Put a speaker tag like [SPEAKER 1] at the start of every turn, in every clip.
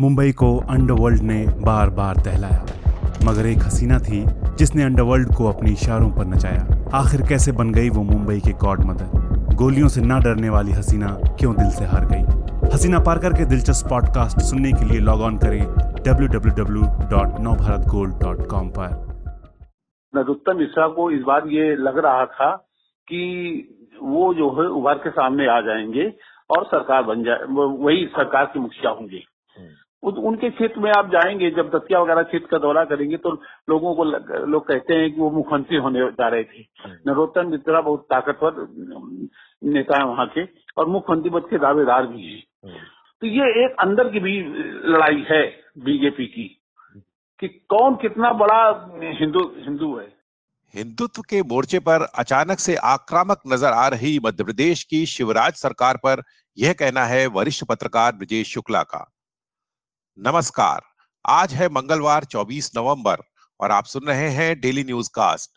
[SPEAKER 1] मुंबई को अंडरवर्ल्ड ने बार बार दहलाया। मगर एक हसीना थी जिसने अंडरवर्ल्ड को अपने इशारों पर नचाया। आखिर कैसे बन गई वो मुंबई के गॉड मदर गोलियों से ना डरने वाली हसीना क्यों दिल से हार गई? हसीना पारकर के दिलचस्प पॉडकास्ट सुनने के लिए लॉग ऑन करें www.navbharatgold.com पर।
[SPEAKER 2] नरोत्तम मिश्रा को इस बार ये लग रहा था कि वो जो है उभर के सामने आ जाएँगे और सरकार बन जाए वही सरकार के मुखिया होंगे। उनके क्षेत्र में आप जाएँगे जब दतिया वगैरह क्षेत्र का दौरा करेंगे तो लोगों को लग, लोग कहते हैं कि वो मुख्यमंत्री होने जा रहे थे। नरोत्तम मिश्रा बहुत ताकतवर नेता है वहाँ के और मुख्यमंत्री पद के दावेदार भी हैं। तो ये एक अंदर की भी लड़ाई है बीजेपी की कि कौन कितना बड़ा हिंदू हिंदू है।
[SPEAKER 3] हिंदुत्व के मोर्चे पर अचानक से आक्रामक नज़र आ रही मध्य प्रदेश की शिवराज सरकार पर यह कहना है वरिष्ठ पत्रकार ब्रजेश शुक्ला का। नमस्कार। आज है मंगलवार 24 नवंबर, और आप सुन रहे हैं डेली न्यूज़ कास्ट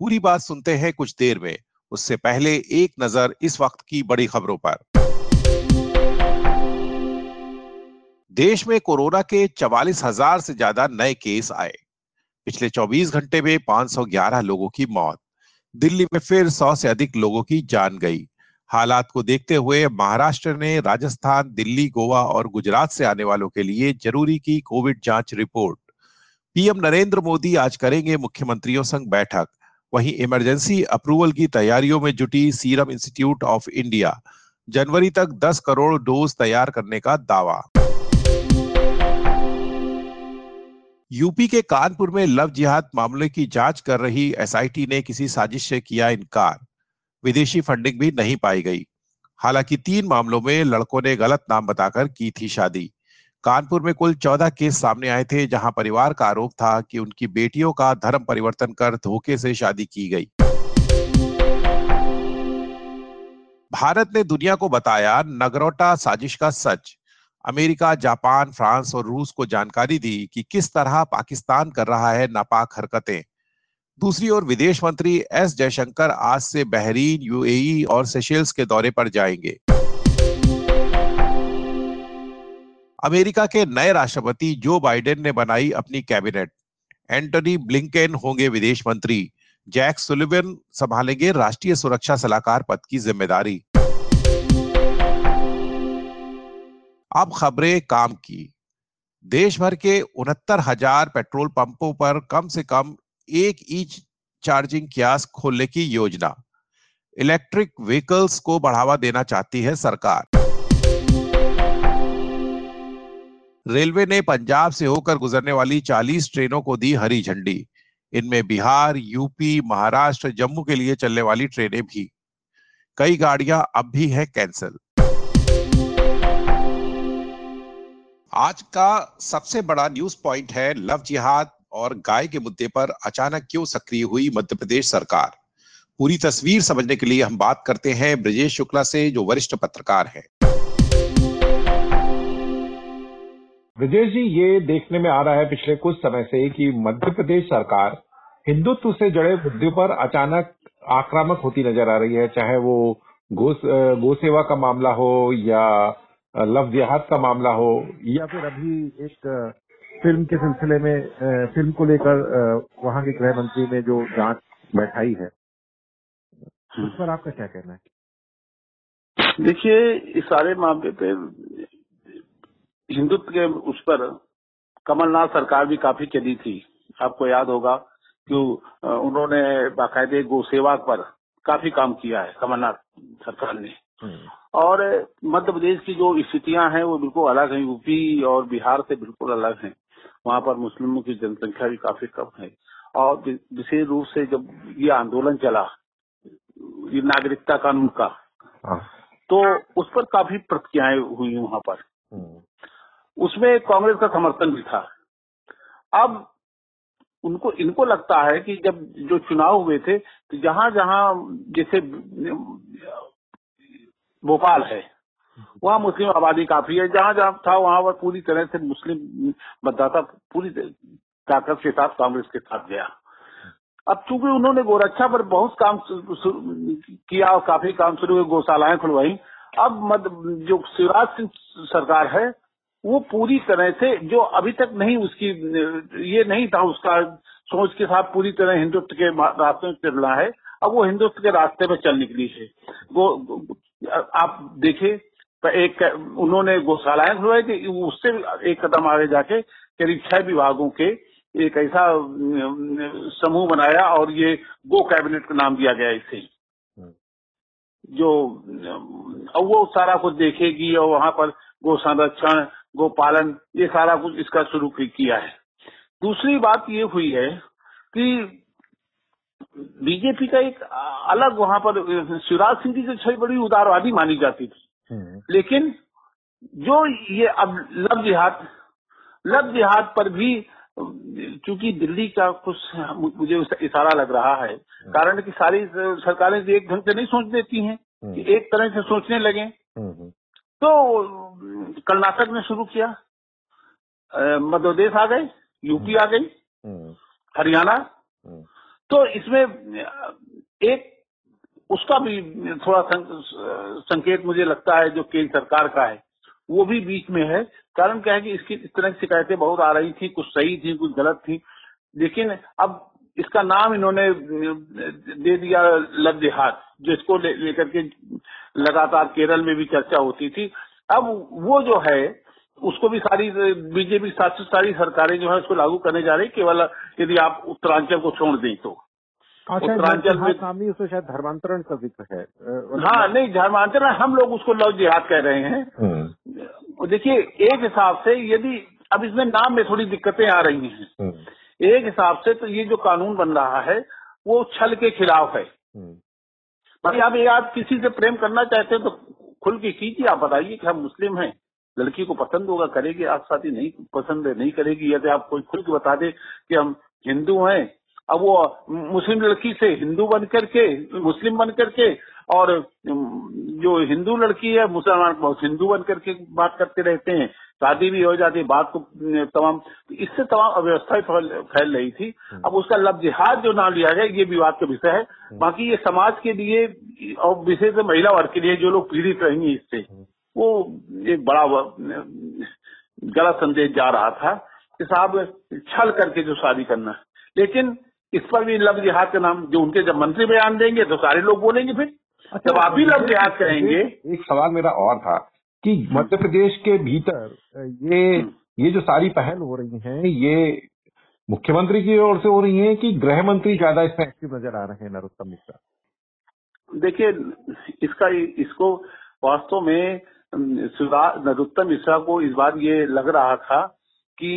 [SPEAKER 3] पूरी बात सुनते हैं कुछ देर में। उससे पहले एक नज़र इस वक्त की बड़ी खबरों पर। देश में कोरोना के चवालीस हज़ार से ज़्यादा नए केस आए। पिछले 24 घंटे में 511 लोगों की मौत। दिल्ली में फिर 100 से अधिक लोगों की जान गई। हालात को देखते हुए महाराष्ट्र ने राजस्थान, दिल्ली, गोवा और गुजरात से आने वालों के लिए ज़रूरी की कोविड जाँच रिपोर्ट। पीएम नरेंद्र मोदी आज करेंगे मुख्यमंत्रियों संग बैठक। वहीं इमरजेंसी अप्रूवल की तैयारियों में जुटी सीरम इंस्टीट्यूट ऑफ़ इंडिया। जनवरी तक 10 करोड़ डोज तैयार करने का दावा। यूपी के कानपुर में लव जिहाद मामले की जाँच कर रही एसआईटी ने किसी साजिश से किया इनकार। विदेशी फंडिंग भी नहीं पाई गई। हालाँकि तीन मामलों में लड़कों ने गलत नाम बताकर की थी शादी। कानपुर में कुल चौदह केस सामने आए थे, जहाँ परिवार का आरोप था कि उनकी बेटियों का धर्म परिवर्तन कर धोखे से शादी की गई। भारत ने दुनिया को बताया, नगरोटा साजिश का सच। अमेरिका, जापान, फ्रांस और रूस को जानकारी दी कि किस तरह पाकिस्तान कर रहा है नापाक हरकतें। दूसरी ओर विदेश मंत्री एस जयशंकर आज से बहरीन, यूएई और सेशेल्स के दौरे पर जाएँगे। अमेरिका के नए राष्ट्रपति जो बाइडेन ने बनाई अपनी कैबिनेट। एंटनी ब्लिंकेन होंगे विदेश मंत्री। जैक सुलिवन संभालेंगे राष्ट्रीय सुरक्षा सलाहकार पद की ज़िम्मेदारी। अब खबरें काम की। देश भर के उनहत्तर हज़ार पेट्रोल पंपों पर कम से कम एक ई चार्जिंग कियास खोलने की योजना। इलेक्ट्रिक व्हीकल्स को बढ़ावा देना चाहती है सरकार। रेलवे ने पंजाब से होकर गुजरने वाली 40 ट्रेनों को दी हरी झंडी। इनमें बिहार, यूपी, महाराष्ट्र, जम्मू के लिए चलने वाली ट्रेनें भी। कई गाड़ियाँ अब भी हैं कैंसिल। आज का सबसे बड़ा न्यूज़ पॉइंट है लव जिहाद। और गाय के मुद्दे पर अचानक क्यों सक्रिय हुई मध्य प्रदेश सरकार? पूरी तस्वीर समझने के लिए हम बात करते हैं ब्रजेश शुक्ला से, जो वरिष्ठ पत्रकार हैं।
[SPEAKER 4] ब्रजेश जी, ये देखने में आ रहा है पिछले कुछ समय से कि मध्य प्रदेश सरकार हिंदुत्व से जुड़े मुद्दों पर अचानक आक्रामक होती नज़र आ रही है, चाहे वो गो गो का मामला हो या लव जिहाद का मामला हो या फिर अभी एक फ़िल्म के सिलसिले में फ़िल्म को लेकर वहाँ के गृह मंत्री ने जो जाँच बैठाई है उस पर आपका क्या कहना है?
[SPEAKER 2] देखिए इस सारे मामले पे हिंदुत्व के उस पर कमलनाथ सरकार भी काफ़ी चली थी। आपको याद होगा कि उन्होंने बाकायदे गो सेवा पर काफ़ी काम किया है कमलनाथ सरकार ने। और मध्य प्रदेश की जो स्थितियाँ हैं वो बिल्कुल अलग हैं यूपी और बिहार से बिल्कुल अलग हैं। वहाँ पर मुस्लिमों की जनसंख्या भी काफ़ी कम है। और विशेष रूप से जब ये आंदोलन चला ये नागरिकता कानून का तो उस पर काफ़ी प्रतिक्रियाएँ हुई वहाँ पर। उसमें कांग्रेस का समर्थन भी था। अब उनको इनको लगता है कि जब जो चुनाव हुए थे तो जहाँ जहाँ जैसे भोपाल है वहाँ मुस्लिम आबादी काफ़ी है। जहाँ जहाँ था, वहाँ पर पूरी तरह से मुस्लिम मतदाता पूरी ताकत के साथ कांग्रेस के साथ गया। अब चूँकि उन्होंने गोरक्षा पर बहुत काम किया और काफ़ी काम शुरू हुए, गौशालाएँ खुलवाई, अब मद जो शिवराज सिंह सरकार है, वो पूरी तरह से, जो अभी तक नहीं उसकी, ये नहीं था उसका सोच के साथ पूरी तरह हिंदुत्व के रास्ते में चलना है, अब वो हिंदुत्व के रास्ते में चल निकली है। वो, आप देखे एक उन्होंने गौशालाएँ खुलवाई थी उससे एक कदम आगे जाके करीब छह विभागों के एक ऐसा समूह बनाया और ये गो कैबिनेट का नाम दिया गया इसे हम्म। जो वो सारा कुछ देखेगी और वहाँ पर गो संरक्षण गो पालन ये सारा कुछ इसका शुरू किया है दूसरी बात ये हुई है कि बीजेपी का एक अलग वहाँ पर शिवराज सिंह की जो छह बड़ी उदारवादी मानी जाती थी। लेकिन जो ये अब लब जिहाद लब जिहाद पर भी क्योंकि दिल्ली का कुछ मुझे इशारा लग रहा है हम्म। कारण कि सारी सरकारें एक ढंग से नहीं सोच देती हैं हम्म। कि एक तरह से सोचने लगे। तो कर्नाटक ने शुरू किया। मध्य प्रदेश आ गए यूपी आ गई हरियाणा। तो इसमें एक उसका भी थोड़ा संकेत मुझे लगता है जो केंद्र सरकार का है, वो भी बीच में है। कारण क्या है कि इसकी इस तरह की शिकायतें बहुत आ रही थी, कुछ सही थी, कुछ गलत थी। लेकिन अब इसका नाम इन्होंने दे दिया लब जिहाद जो इसको लेकर के लगातार केरल में भी चर्चा होती थी। अब वो जो है, उसको भी सारी, बीजेपी सात शासित सारी सरकारें जो है उसको लागू करने जा रही केवल यदि आप उत्तरांचल को छोड़ दें तो।
[SPEAKER 4] उत्तरांचल में सामने उसमें शायद धर्मांतरण का ज़िक्र है
[SPEAKER 2] हाँ नहीं धर्मांतरण हम लोग उसको लव जिहाद कह रहे हैं हम्म। देखिए एक हिसाब से यदि अब इसमें नाम में थोड़ी दिक्कतें आ रही हैं हम्म। एक हिसाब से तो ये जो कानून बन रहा है वो छल के खिलाफ है हम्म। भाई आप आप किसी से प्रेम करना चाहते हैं तो खुल के कीजिए आप बताइए कि हम मुस्लिम हैं लड़की को पसंद होगा करेगी आप साथी नहीं पसंद है नहीं करेगी यदि आप कोई खुल के बता दे कि हम हिंदू हैं अब वो मुस्लिम लड़की से हिंदू बन करके मुस्लिम बन करके और जो हिंदू लड़की है मुसलमान बहुत हिंदू बन करके बात करते रहते हैं शादी भी हो जाती है बात को तमाम इससे तमाम अव्यवस्था फैल रही थी हम्म। अब उसका लब जिहाद जो नाम लिया गया ये विवाद का विषय है हम्म। बाकी ये समाज के लिए और विशेष महिला वर्ग के लिए जो लोग पीड़ित रहेंगे इससे हम्म। वो एक बड़ा गलत संदेश जा रहा था कि साहब छल करके जो शादी करना लेकिन इस पर भी लव जिहाद का नाम जो उनके जब मंत्री बयान देंगे तो सारे लोग बोलेंगे फिर। अच्छा, जब आप भी लव जिहाद करेंगे
[SPEAKER 4] एक सवाल मेरा और था कि मध्य प्रदेश के भीतर ये। ये जो सारी पहल हो रही है ये मुख्यमंत्री की ओर से हो रही है कि गृह मंत्री ज़्यादा इसमें एक्टिव नज़र आ रहे हैं नरोत्तम मिश्रा?
[SPEAKER 2] देखिए इसका इसको वास्तव में नरोत्तम मिश्रा को इस बार ये लग रहा था कि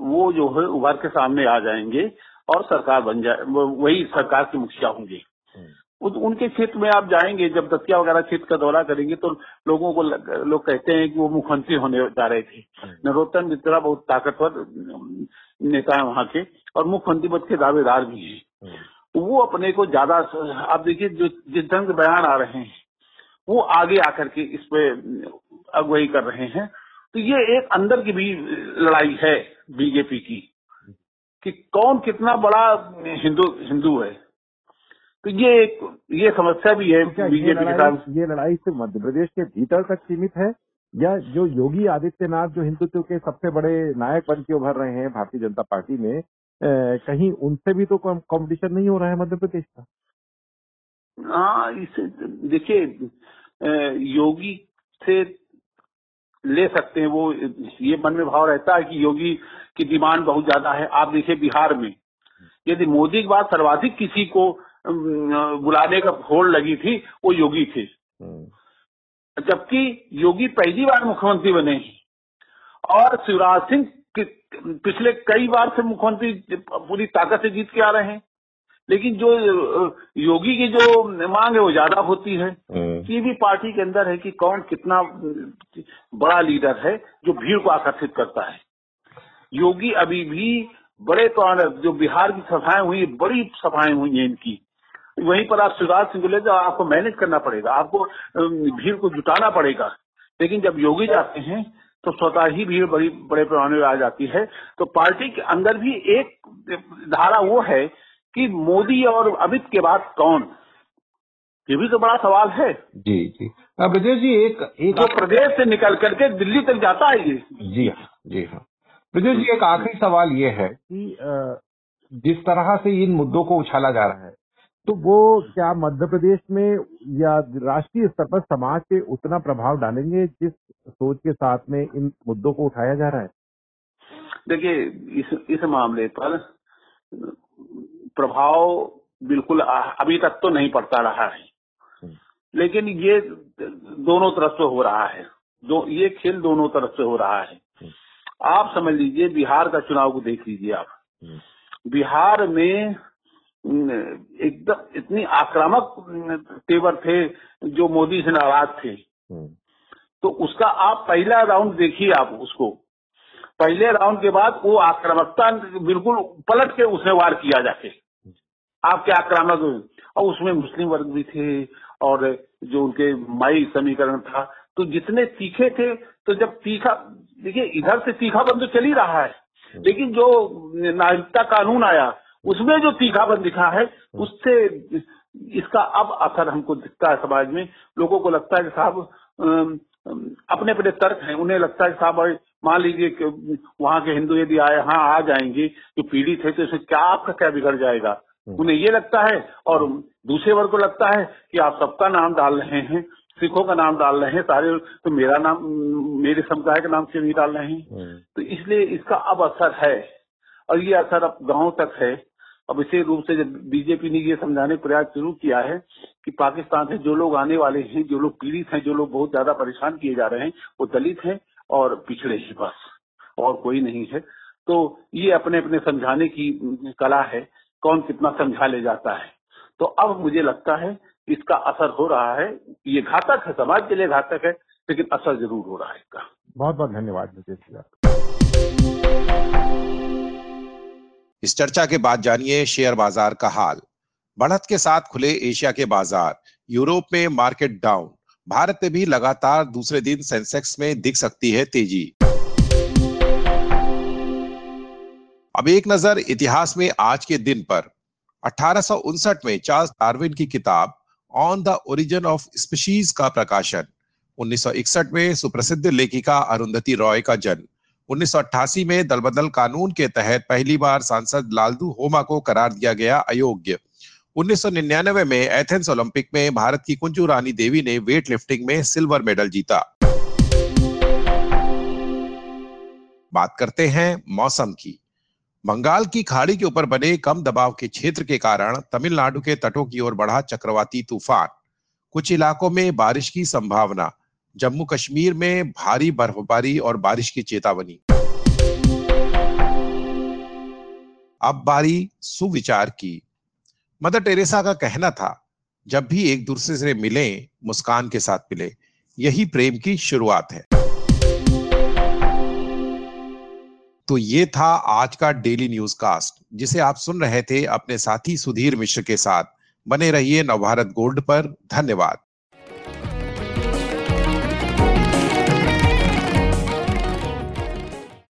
[SPEAKER 2] वो जो है उभर के सामने आ जाएँगे। और सरकार बन जाए वही सरकार के मुखिया होंगे हम्म। उनके क्षेत्र में आप जाएँगे जब दतिया वगैरह क्षेत्र का दौरा करेंगे तो लोगों को लोग कहते हैं कि वो मुख्यमंत्री होने जा रहे थे हम्म। नरोत्तम मिश्रा बहुत ताकतवर नेता है वहाँ के और मुख्यमंत्री पद के दावेदार भी हैं हम्म। वो अपने को ज़्यादा आप देखिए जो जिस ढंग से बयान आ रहे हैं वो आगे आकर के इस पे अगुवाई कर रहे हैं तो ये एक अंदर की भी लड़ाई है बीजेपी की कि कौन कितना बड़ा हिंदू हिंदू है। तो ये एक ये समस्या भी है बीजेपी के साथ
[SPEAKER 4] ये लड़ाई सिर्फ़ मध्य प्रदेश के भीतर तक सीमित है या जो योगी आदित्यनाथ जो हिंदुत्व के सबसे बड़े नायक बन के उभर रहे हैं भारतीय जनता पार्टी में ए, कहीं उनसे भी तो कंपटीशन नहीं हो रहा है मध्य प्रदेश का?
[SPEAKER 2] हाँ इसे देखिए योगी से ले सकते हैं वो ये मन में भाव रहता है कि योगी की डिमांड बहुत ज़्यादा है। आप देखिए बिहार में यदि मोदी के बाद सर्वाधिक किसी को बुलाने का होड़ लगी थी वो योगी थे। हम्म। जबकि योगी पहली बार मुख्यमंत्री बने और शिवराज सिंह पिछले कई बार से मुख्यमंत्री पूरी ताकत से जीत के आ रहे हैं। लेकिन जो योगी की जो मांग है वो ज़्यादा होती है। हम्म। ये भी पार्टी के अंदर है कि कौन कितना बड़ा लीडर है जो भीड़ को आकर्षित करता है। योगी अभी भी बड़े तो जो बिहार की सभाएँ हुई बड़ी सभाएँ हुई हैं इनकी। वहीं पर आप शिवराज सिंह को ले जाओ आपको मैनेज करना पड़ेगा आपको भीड़ को जुटाना पड़ेगा। लेकिन जब योगी जाते हैं तो स्वतः ही भीड़ बड़ी बड़े पैमाने में आ जाती है। तो पार्टी के अंदर भी एक धारा वो है कि मोदी और अमित के बाद कौन? ये भी तो बड़ा सवाल है।
[SPEAKER 4] जी जी। अब ब्रजेश जी एक एक
[SPEAKER 2] जो प्रदेश से निकल करके दिल्ली तक जाता है ये।
[SPEAKER 4] जी हाँ जी हाँ। ब्रजेश जी एक आखिरी सवाल ये है कि जिस तरह से इन मुद्दों को उछाला जा रहा है तो वो क्या मध्य प्रदेश में या राष्ट्रीय स्तर पर समाज पे उतना प्रभाव डालेंगे जिस सोच के साथ में इन मुद्दों को उठाया जा रहा है?
[SPEAKER 2] देखिए इस इस मामले पर प्रभाव बिल्कुल अभी तक तो नहीं पड़ता रहा है हम्म। लेकिन ये दोनों तरफ़ से हो रहा है दो ये खेल दोनों तरफ़ से हो रहा है हम्म। आप समझ लीजिए बिहार का चुनाव को देख लीजिए आप हम्म। बिहार में एकदम इतनी आक्रामक तेवर थे जो मोदी से नाराज़ थे। तो उसका आप पहला राउंड देखिए आप उसको पहले राउंड के बाद वो आक्रामकता बिल्कुल पलट के उसने वार किया जाके आपके आक्रामक और उसमें मुस्लिम वर्ग भी थे और जो उनके माई समीकरण था तो जितने तीखे थे तो जब तीखा देखिए इधर से तीखा बंद तो चल ही रहा है हम्म। लेकिन जो नागरिकता कानून आया उसमें जो तीखापन दिखा है हम्म। उससे इसका अब असर हमको दिखता है समाज में लोगों को लगता है कि साहब अपने अपने तर्क हैं उन्हें लगता है साहब मान लीजिए कि वहाँ के हिंदू यदि आए हाँ आ जाएँगे जो पीड़ित है तो इसमें क्या आपका क्या बिगड़ जाएगा। उन्हें ये लगता है और दूसरे वर्ग को लगता है कि आप सबका नाम डाल रहे हैं सिखों का नाम डाल रहे हैं सारे तो मेरा नाम मेरे समुदाय का नाम क्यों नहीं डाल रहे हैं? हम्म। तो इसलिए इसका अब असर है और ये असर अब गाँव तक है। अब विशेष रूप से जब बीजेपी ने ये समझाने प्रयास शुरू किया है कि पाकिस्तान से जो लोग आने वाले हैं जो लोग पीड़ित हैं जो लोग बहुत ज़्यादा परेशान किए जा रहे हैं वो दलित हैं और पिछड़े ही बस और कोई नहीं है। तो ये अपने अपने समझाने की कला है। कौन कितना समझा ले जाता है। तो अब मुझे लगता है इसका असर हो रहा है ये घातक है समाज के लिए घातक है लेकिन असर ज़रूर हो रहा है इसका।
[SPEAKER 4] बहुत बहुत धन्यवाद
[SPEAKER 3] इस चर्चा के बाद जानिए शेयर बाज़ार का हाल। बढ़त के साथ खुले एशिया के बाज़ार यूरोप में मार्केट डाउन। भारत में भी लगातार दूसरे दिन सेंसेक्स में दिख सकती है तेज़ी। अब एक नज़र इतिहास में आज के दिन पर। अठारह सौ उनसठ में चार्ल्स डार्विन की किताब On the Origin of Species का प्रकाशन। 1961 में सुप्रसिद्ध लेखिका अरुंधति रॉय का जन्म। 1988 में दलबदल कानून के तहत पहली बार सांसद लालदू होमा को करार दिया गया अयोग्य। 1999 में एथेंस ओलंपिक में भारत की कुंजू रानी देवी ने वेट लिफ्टिंग में सिल्वर मेडल जीता। बात करते हैं मौसम की। बंगाल की खाड़ी के ऊपर बने कम दबाव के क्षेत्र के कारण तमिलनाडु के तटों की ओर बढ़ा चक्रवाती तूफ़ान। कुछ इलाकों में बारिश की संभावना, जम्मू कश्मीर में भारी बर्फबारी और बारिश की चेतावनी। अब बारी सुविचार की। मदर टेरेसा का कहना था, जब भी एक दूसरे से मिले, मुस्कान के साथ मिले, यही प्रेम की शुरुआत है। तो ये था आज का डेली न्यूज़ कास्ट जिसे आप सुन रहे थे अपने साथी सुधीर मिश्र के साथ। बने रहिए नवभारत गोल्ड पर। धन्यवाद।